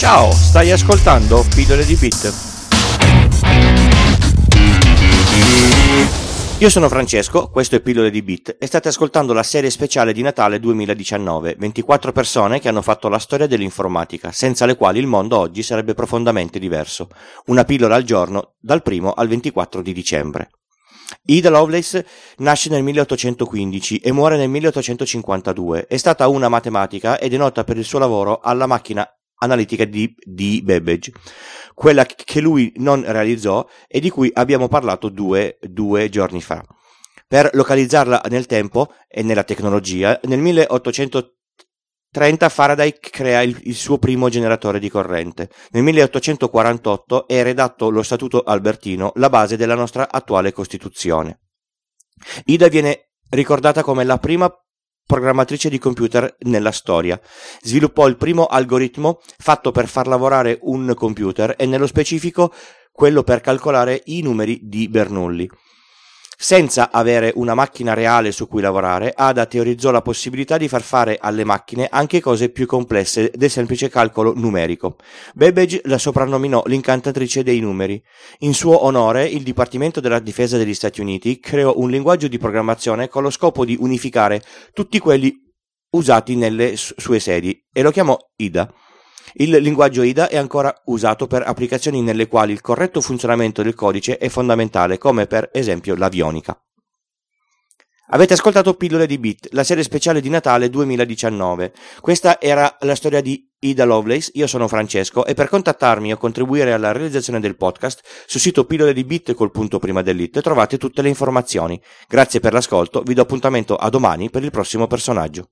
Ciao, stai ascoltando Pillole di Bit. Io sono Francesco, questo è Pillole di Bit e state ascoltando la serie speciale di Natale 2019, 24 persone che hanno fatto la storia dell'informatica, senza le quali il mondo oggi sarebbe profondamente diverso. Una pillola al giorno, dal 1 al 24 di dicembre. Ida Lovelace nasce nel 1815 e muore nel 1852. È stata una matematica ed è nota per il suo lavoro alla macchina analitica di, di Babbage, quella che lui non realizzò e di cui abbiamo parlato due, due giorni fa. Per localizzarla nel tempo e nella tecnologia, nel 1830 Faraday crea il, il, suo primo generatore di corrente. Nel 1848 è redatto lo Statuto Albertino, la base della nostra attuale Costituzione. Ida viene ricordata come la prima programmatrice di computer nella storia. Sviluppò il primo algoritmo fatto per far lavorare un computer e nello specifico quello per calcolare i numeri di Bernoulli. Senza avere una macchina reale su cui lavorare, Ada teorizzò la possibilità di far fare alle macchine anche cose più complesse del semplice calcolo numerico. Babbage la soprannominò l'incantatrice dei numeri. In suo onore, il Dipartimento della Difesa degli Stati Uniti creò un linguaggio di programmazione con lo scopo di unificare tutti quelli usati nelle sue sedi e lo chiamò IDA. Il linguaggio IDA è ancora usato per applicazioni nelle quali il corretto funzionamento del codice è fondamentale, come per esempio l'avionica. Avete ascoltato Pillole di Bit, la serie speciale di Natale 2019. Questa era la storia di Ida Lovelace, io sono Francesco e per contattarmi o contribuire alla realizzazione del podcast sul sito pillole di bit col punto prima dell'it trovate tutte le informazioni. Grazie per l'ascolto, vi do appuntamento a domani per il prossimo personaggio.